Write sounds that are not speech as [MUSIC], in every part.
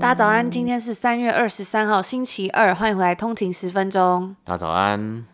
大家早安，今天是三月二十三号，星期二，欢迎回来通勤十分钟。大家早安。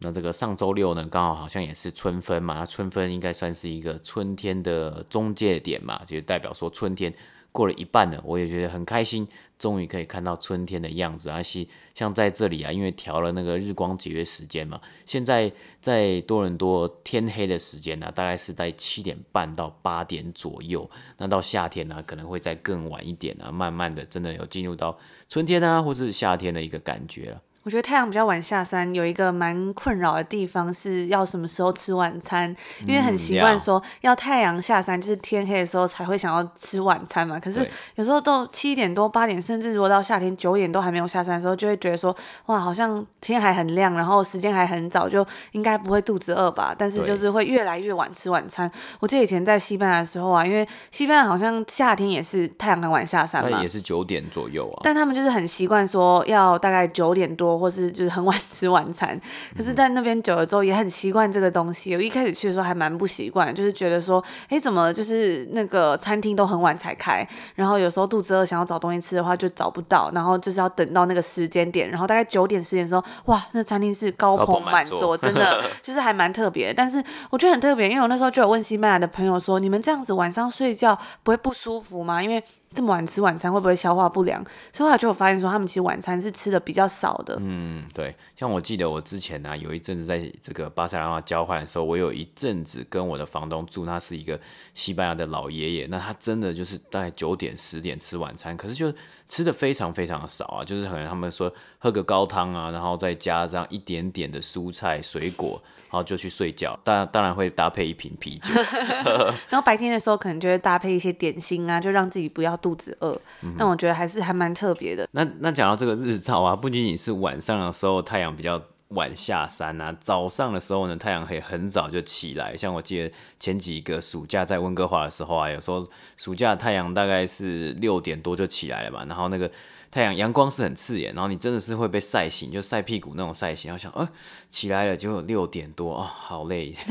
那这个上周六呢，刚好好像也是春分嘛，春分应该算是一个春天的中介点嘛，就代表说春天。过了一半了，我也觉得很开心，终于可以看到春天的样子。而且像在这里啊，因为调了那个日光节约时间嘛，现在在多伦多天黑的时间呢、大概是在七点半到八点左右。那到夏天呢、可能会再更晚一点啊，慢慢的真的有进入到春天啊，或是夏天的一个感觉了。我觉得太阳比较晚下山，有一个蛮困扰的地方是要什么时候吃晚餐，因为很习惯说要太阳下山，就是天黑的时候才会想要吃晚餐嘛。可是有时候都七点多、八点，甚至如果到夏天九点都还没有下山的时候，就会觉得说哇，好像天还很亮，然后时间还很早，就应该不会肚子饿吧？但是就是会越来越晚吃晚餐。我记得以前在西班牙的时候啊，因为西班牙好像夏天也是太阳很晚下山嘛，也是九点左右啊。但他们就是很习惯说要大概九点多。或是就是很晚 [LAUGHS] 吃晚餐，可是，在那边久了之后，也很习惯这个东西。我一开始去的时候还蛮不习惯，就是觉得说，哎，怎么就是那个餐厅都很晚才开，然后有时候肚子饿想要找东西吃的话就找不到，然后就是要等到那个时间点，然后大概九点十点的时候，哇，那餐厅是高朋满座，座真的 [LAUGHS] 就是还蛮特别。但是我觉得很特别，因为我那时候就有问西班牙的朋友说，你们这样子晚上睡觉不会不舒服吗？因为这么晚吃晚餐会不会消化不良？所以后来就有发现说，他们其实晚餐是吃的比较少的。嗯，对。像我记得我之前呢、有一阵子在这个巴塞罗那交换的时候，我有一阵子跟我的房东住，那是一个西班牙的老爷爷。那他真的就是大概九点十点吃晚餐，可是就吃的非常非常的少啊，就是可能他们说喝个高汤啊，然后再加这样一点点的蔬菜水果，然后就去睡觉。当然当然会搭配一瓶啤酒。[LAUGHS] 然后白天的时候可能就会搭配一些点心啊，就让自己不要。肚子饿，但我觉得还是还蛮特别的。那那讲到这个日照啊，不仅仅是晚上的时候太阳比较晚下山啊，早上的时候呢，太阳可以很早就起来。像我记得前几个暑假在温哥华的时候啊，有时候暑假太阳大概是六点多就起来了嘛，然后那个太阳阳光是很刺眼，然后你真的是会被晒醒，就晒屁股那种晒醒。然后想，呃，起来了，结果六点多啊，哦，好累。[LAUGHS]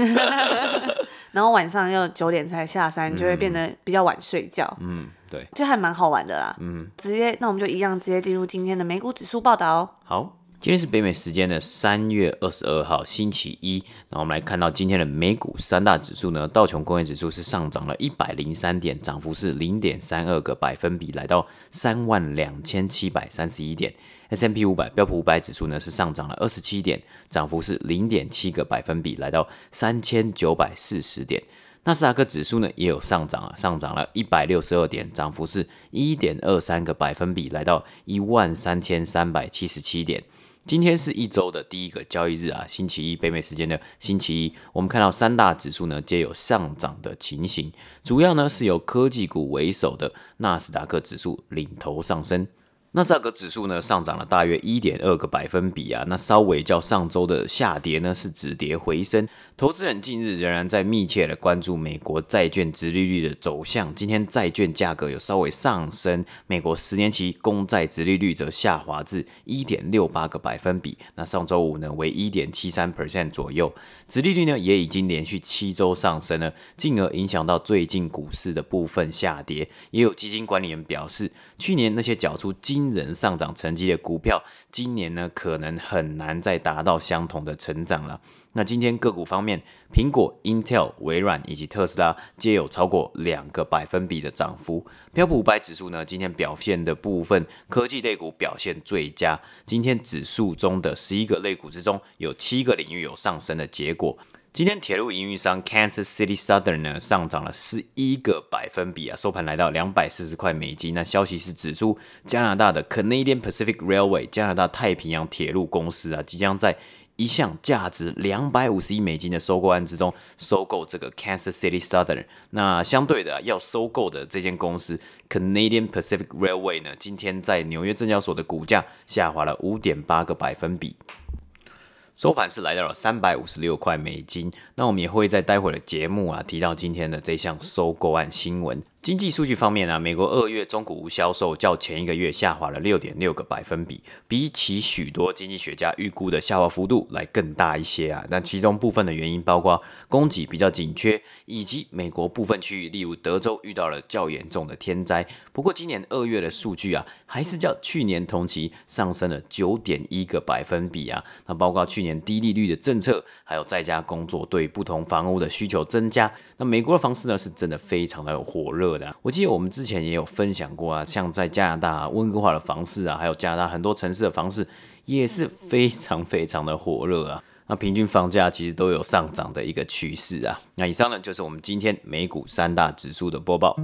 然后晚上又九点才下山，就会变得比较晚睡觉。嗯，对，就还蛮好玩的啦。嗯，直接，那我们就一样直接进入今天的美股指数报道。好，今天是北美时间的三月二十二号，星期一。那我们来看到今天的美股三大指数呢，道琼工业指数是上涨了一百零三点，涨幅是零点三二个百分比，来到三万两千七百三十一点。S M P 五百标普五百指数呢是上涨了二十七点，涨幅是零点七个百分比，来到三千九百四十点。纳斯达克指数呢也有上涨啊，上涨了一百六十二点，涨幅是一点二三个百分比，来到一万三千三百七十七点。今天是一周的第一个交易日啊，星期一，北美时间的星期一，我们看到三大指数呢皆有上涨的情形，主要呢是由科技股为首的纳斯达克指数领头上升。那这个指数呢上涨了大约一点二个百分比啊，那稍微较上周的下跌呢是止跌回升。投资人近日仍然在密切的关注美国债券殖利率的走向。今天债券价格有稍微上升，美国十年期公债殖利率则下滑至一点六八个百分比。那上周五呢为一点七三 percent 左右，殖利率呢也已经连续七周上升了，进而影响到最近股市的部分下跌。也有基金管理人表示，去年那些缴出金惊人上涨成绩的股票，今年呢可能很难再达到相同的成长了。那今天个股方面，苹果、Intel、微软以及特斯拉皆有超过两个百分比的涨幅。标普五百指数呢，今天表现的部分，科技类股表现最佳。今天指数中的十一个类股之中，有七个领域有上升的结果。今天铁路营运商 Kansas City Southern 呢上涨了十一个百分比啊，收盘来到两百四十块美金。那消息是指出，加拿大的 Canadian Pacific Railway 加拿大太平洋铁路公司啊，即将在一项价值两百五十亿美金的收购案之中收购这个 Kansas City Southern。那相对的，要收购的这间公司 Canadian Pacific Railway 呢，今天在纽约证交所的股价下滑了五点八个百分比。收盘是来到了三百五十六块美金。那我们也会在待会的节目啊提到今天的这项收购案新闻。经济数据方面啊，美国二月中古屋销售较前一个月下滑了六点六个百分比，比起许多经济学家预估的下滑幅度来更大一些啊。那其中部分的原因包括供给比较紧缺，以及美国部分区域，例如德州遇到了较严重的天灾。不过今年二月的数据啊，还是较去年同期上升了九点一个百分比啊。那包括去年低利率的政策，还有在家工作对不同房屋的需求增加。那美国的房市呢，是真的非常的火热的。我记得我们之前也有分享过啊，像在加拿大温哥华的房市啊，还有加拿大很多城市的房市也是非常非常的火热啊。那平均房价其实都有上涨的一个趋势啊。那以上呢就是我们今天美股三大指数的播报。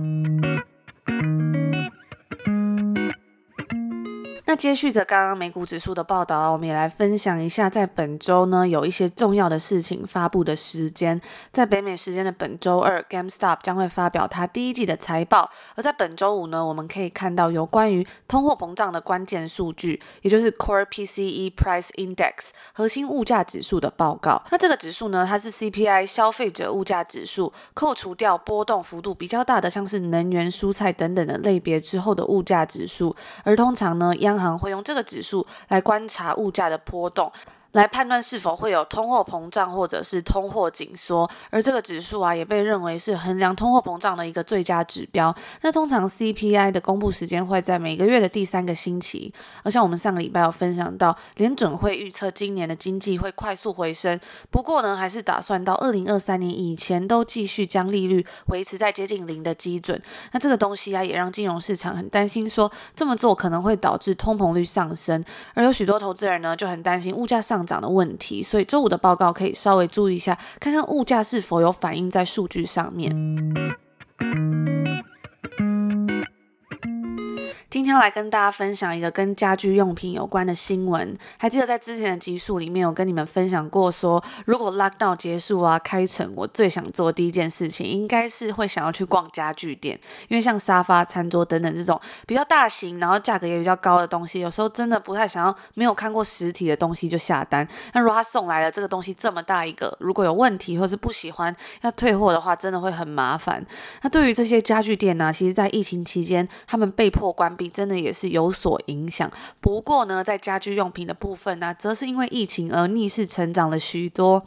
那接续着刚刚美股指数的报道，我们也来分享一下，在本周呢有一些重要的事情发布的时间。在北美时间的本周二，GameStop 将会发表它第一季的财报；而在本周五呢，我们可以看到有关于通货膨胀的关键数据，也就是 Core PCE Price Index 核心物价指数的报告。那这个指数呢，它是 CPI 消费者物价指数，扣除掉波动幅度比较大的，像是能源、蔬菜等等的类别之后的物价指数。而通常呢，央行会用这个指数来观察物价的波动。来判断是否会有通货膨胀或者是通货紧缩，而这个指数啊也被认为是衡量通货膨胀的一个最佳指标。那通常 CPI 的公布时间会在每个月的第三个星期，而像我们上个礼拜有分享到，联准会预测今年的经济会快速回升，不过呢还是打算到二零二三年以前都继续将利率维持在接近零的基准。那这个东西啊也让金融市场很担心，说这么做可能会导致通膨率上升，而有许多投资人呢就很担心物价上涨的问题，所以周五的报告可以稍微注意一下，看看物价是否有反映在数据上面。今天要来跟大家分享一个跟家居用品有关的新闻。还记得在之前的集数里面，有跟你们分享过说，如果 lockdown 结束啊，开城，我最想做第一件事情，应该是会想要去逛家具店，因为像沙发、餐桌等等这种比较大型，然后价格也比较高的东西，有时候真的不太想要没有看过实体的东西就下单。那如果他送来了这个东西这么大一个，如果有问题或是不喜欢要退货的话，真的会很麻烦。那对于这些家具店呢、其实在疫情期间，他们被迫关。闭真的也是有所影响，不过呢，在家居用品的部分呢、则是因为疫情而逆势成长了许多。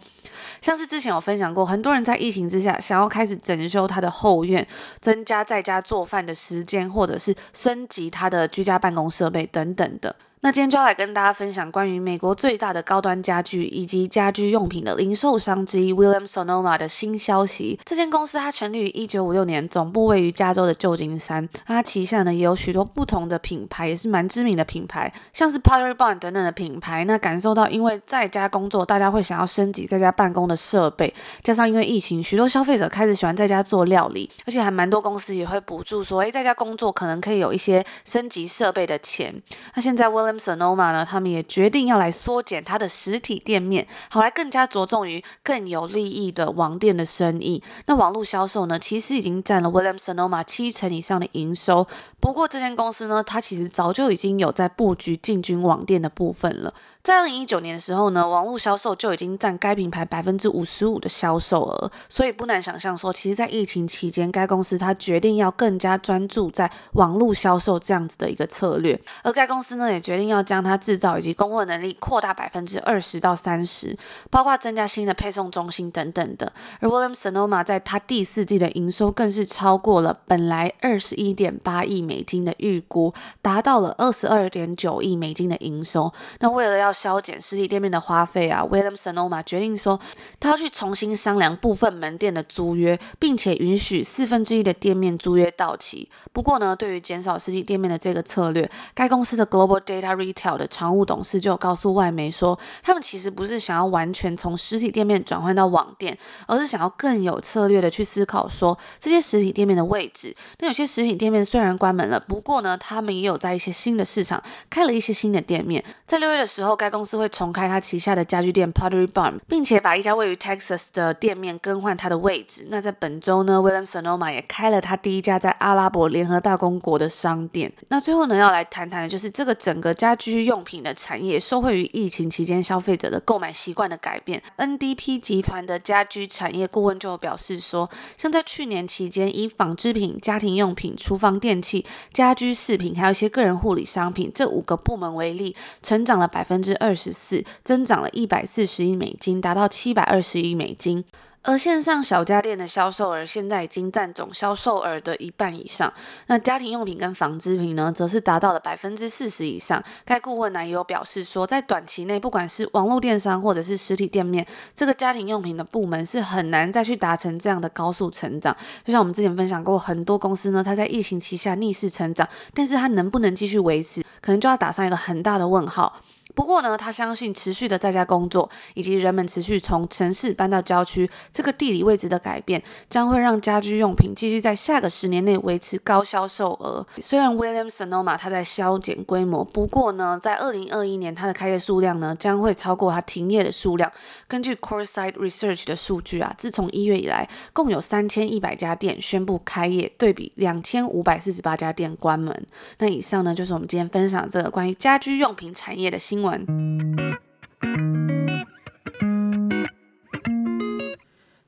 像是之前有分享过，很多人在疫情之下想要开始整修他的后院，增加在家做饭的时间，或者是升级他的居家办公设备等等的。那今天就要来跟大家分享关于美国最大的高端家具以及家居用品的零售商之一 William Sonoma 的新消息。这间公司它成立于一九五六年，总部位于加州的旧金山。它旗下呢也有许多不同的品牌，也是蛮知名的品牌，像是 Pottery Barn 等等的品牌。那感受到因为在家工作，大家会想要升级在家办公的设备，加上因为疫情，许多消费者开始喜欢在家做料理，而且还蛮多公司也会补助说，诶，在家工作可能可以有一些升级设备的钱。那现在 William M Sonoma 呢，他们也决定要来缩减它的实体店面，好来更加着重于更有利益的网店的生意。那网络销售呢，其实已经占了 William Sonoma 七成以上的营收。不过这间公司呢，它其实早就已经有在布局进军网店的部分了。在二零一九年的时候呢，网络销售就已经占该品牌百分之五十五的销售额，所以不难想象说，其实，在疫情期间，该公司它决定要更加专注在网络销售这样子的一个策略，而该公司呢，也决定要将它制造以及供货能力扩大百分之二十到三十，包括增加新的配送中心等等的。而 William Sonoma 在它第四季的营收更是超过了本来二十一点八亿美金的预估，达到了二十二点九亿美金的营收。那为了要削减实体店面的花费啊，William Sonoma 决定说，他要去重新商量部分门店的租约，并且允许四分之一的店面租约到期。不过呢，对于减少实体店面的这个策略，该公司的 Global Data retail 的常务董事就告诉外媒说，他们其实不是想要完全从实体店面转换到网店，而是想要更有策略的去思考说这些实体店面的位置。那有些实体店面虽然关门了，不过呢，他们也有在一些新的市场开了一些新的店面。在六月的时候，该公司会重开它旗下的家具店 Pottery Barn，并且把一家位于 Texas 的店面更换它的位置。那在本周呢，William Sonoma 也开了他第一家在阿拉伯联合大公国的商店。那最后呢，要来谈谈的就是这个整个家居用品的产业受惠于疫情期间消费者的购买习惯的改变。NDP 集团的家居产业顾问就表示说，像在去年期间，以纺织品、家庭用品、厨房电器、家居饰品，还有一些个人护理商品这五个部门为例，成长了百分之二十四，增长了一百四十亿美金，达到七百二十亿美金。而线上小家电的销售额现在已经占总销售额的一半以上，那家庭用品跟纺织品呢，则是达到了百分之四十以上。该顾问呢也有表示说，在短期内，不管是网络电商或者是实体店面，这个家庭用品的部门是很难再去达成这样的高速成长。就像我们之前分享过，很多公司呢，它在疫情期下逆势成长，但是它能不能继续维持，可能就要打上一个很大的问号。不过呢，他相信持续的在家工作，以及人们持续从城市搬到郊区，这个地理位置的改变，将会让家居用品继续在下个十年内维持高销售额。虽然 William Sonoma 它在削减规模，不过呢，在二零二一年它的开业数量呢，将会超过它停业的数量。根据 CoreSite Research 的数据啊，自从一月以来，共有三千一百家店宣布开业，对比两千五百四十八家店关门。那以上呢，就是我们今天分享这个关于家居用品产业的新闻。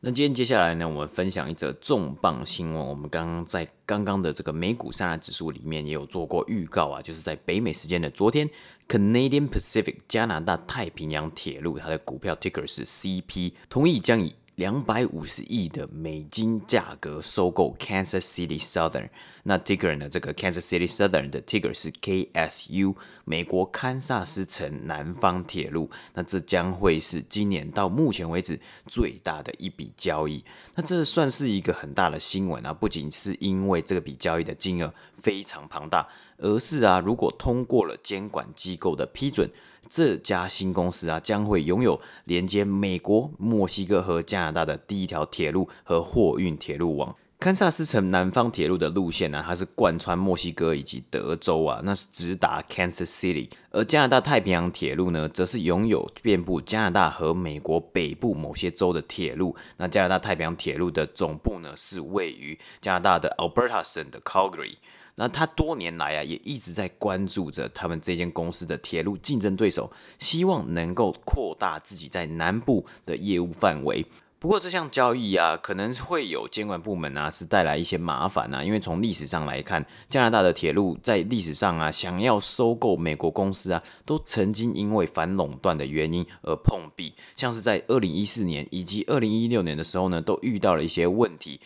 那今天接下来呢，我们分享一则重磅新闻。我们刚刚在刚刚的这个美股三大指数里面也有做过预告啊，就是在北美时间的昨天，Canadian Pacific 加拿大太平洋铁路它的股票 ticker 是 CP，同意将以两百五十亿的美金价格收购 Kansas City Southern，那 ticker 呢？这个 Kansas City Southern 的 ticker 是 KSU，美国堪萨斯城南方铁路。那这将会是今年到目前为止最大的一笔交易。那这算是一个很大的新闻啊！不仅是因为这个笔交易的金额非常庞大，而是啊，如果通过了监管机构的批准。这家新公司啊，将会拥有连接美国、墨西哥和加拿大的第一条铁路和货运铁路网。堪萨斯城南方铁路的路线呢、啊，它是贯穿墨西哥以及德州啊，那是直达 Kansas City。而加拿大太平洋铁路呢，则是拥有遍布加拿大和美国北部某些州的铁路。那加拿大太平洋铁路的总部呢，是位于加拿大的 Alberta 省的 Calgary。那他多年来啊，也一直在关注着他们这间公司的铁路竞争对手，希望能够扩大自己在南部的业务范围。不过这项交易啊，可能会有监管部门啊是带来一些麻烦啊，因为从历史上来看，加拿大的铁路在历史上啊，想要收购美国公司啊，都曾经因为反垄断的原因而碰壁，像是在二零一四年以及二零一六年的时候呢，都遇到了一些问题。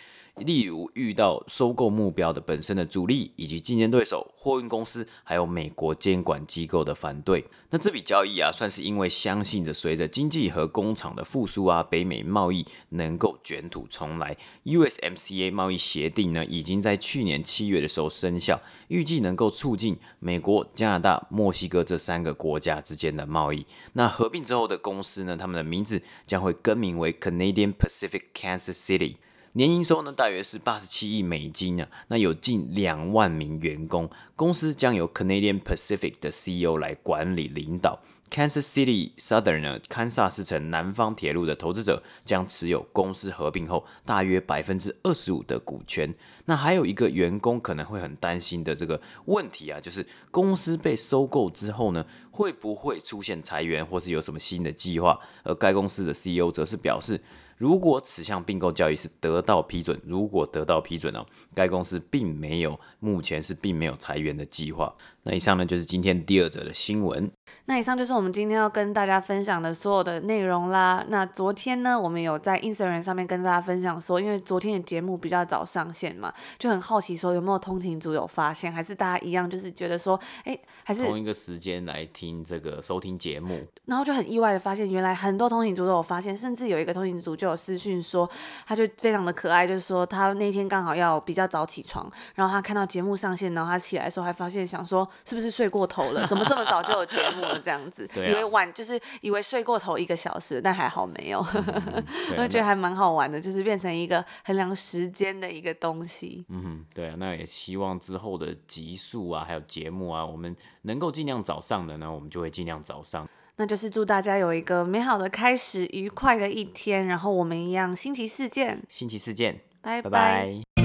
例如遇到收购目标的本身的阻力，以及竞争对手、货运公司，还有美国监管机构的反对。那这笔交易啊，算是因为相信着随着经济和工厂的复苏啊，北美贸易能够卷土重来。USMCA 贸易协定呢，已经在去年七月的时候生效，预计能够促进美国、加拿大、墨西哥这三个国家之间的贸易。那合并之后的公司呢，他们的名字将会更名为 Canadian Pacific Kansas City。年营收呢，大约是八十七亿美金啊，那有近两万名员工，公司将由 Canadian Pacific 的 CEO 来管理领导。Kansas City Southern 呢，堪萨斯城南方铁路的投资者将持有公司合并后大约百分之二十五的股权。那还有一个员工可能会很担心的这个问题啊，就是公司被收购之后呢，会不会出现裁员，或是有什么新的计划？而该公司的 CEO 则是表示。如果此项并购交易是得到批准，如果得到批准哦，该公司并没有，目前是并没有裁员的计划。那以上呢，就是今天第二则的新闻。那以上就是我们今天要跟大家分享的所有的内容啦。那昨天呢，我们有在 Instagram 上面跟大家分享说，因为昨天的节目比较早上线嘛，就很好奇说有没有通勤族有发现，还是大家一样就是觉得说，哎，还是同一个时间来听这个收听节目，然后就很意外的发现，原来很多通勤族都有发现，甚至有一个通勤族就。就有私讯说，他就非常的可爱，就是说他那天刚好要比较早起床，然后他看到节目上线，然后他起来的时候还发现想说是不是睡过头了，怎么这么早就有节目了这样子，[LAUGHS] 以为晚就是以为睡过头一个小时，但还好没有，[LAUGHS] 我就觉得还蛮好玩的，就是变成一个衡量时间的一个东西。嗯哼，对啊，那也希望之后的集数啊，还有节目啊，我们能够尽量早上的呢，我们就会尽量早上。那就是祝大家有一个美好的开始，愉快的一天。然后我们一样，星期四见。星期四见，拜拜。拜拜。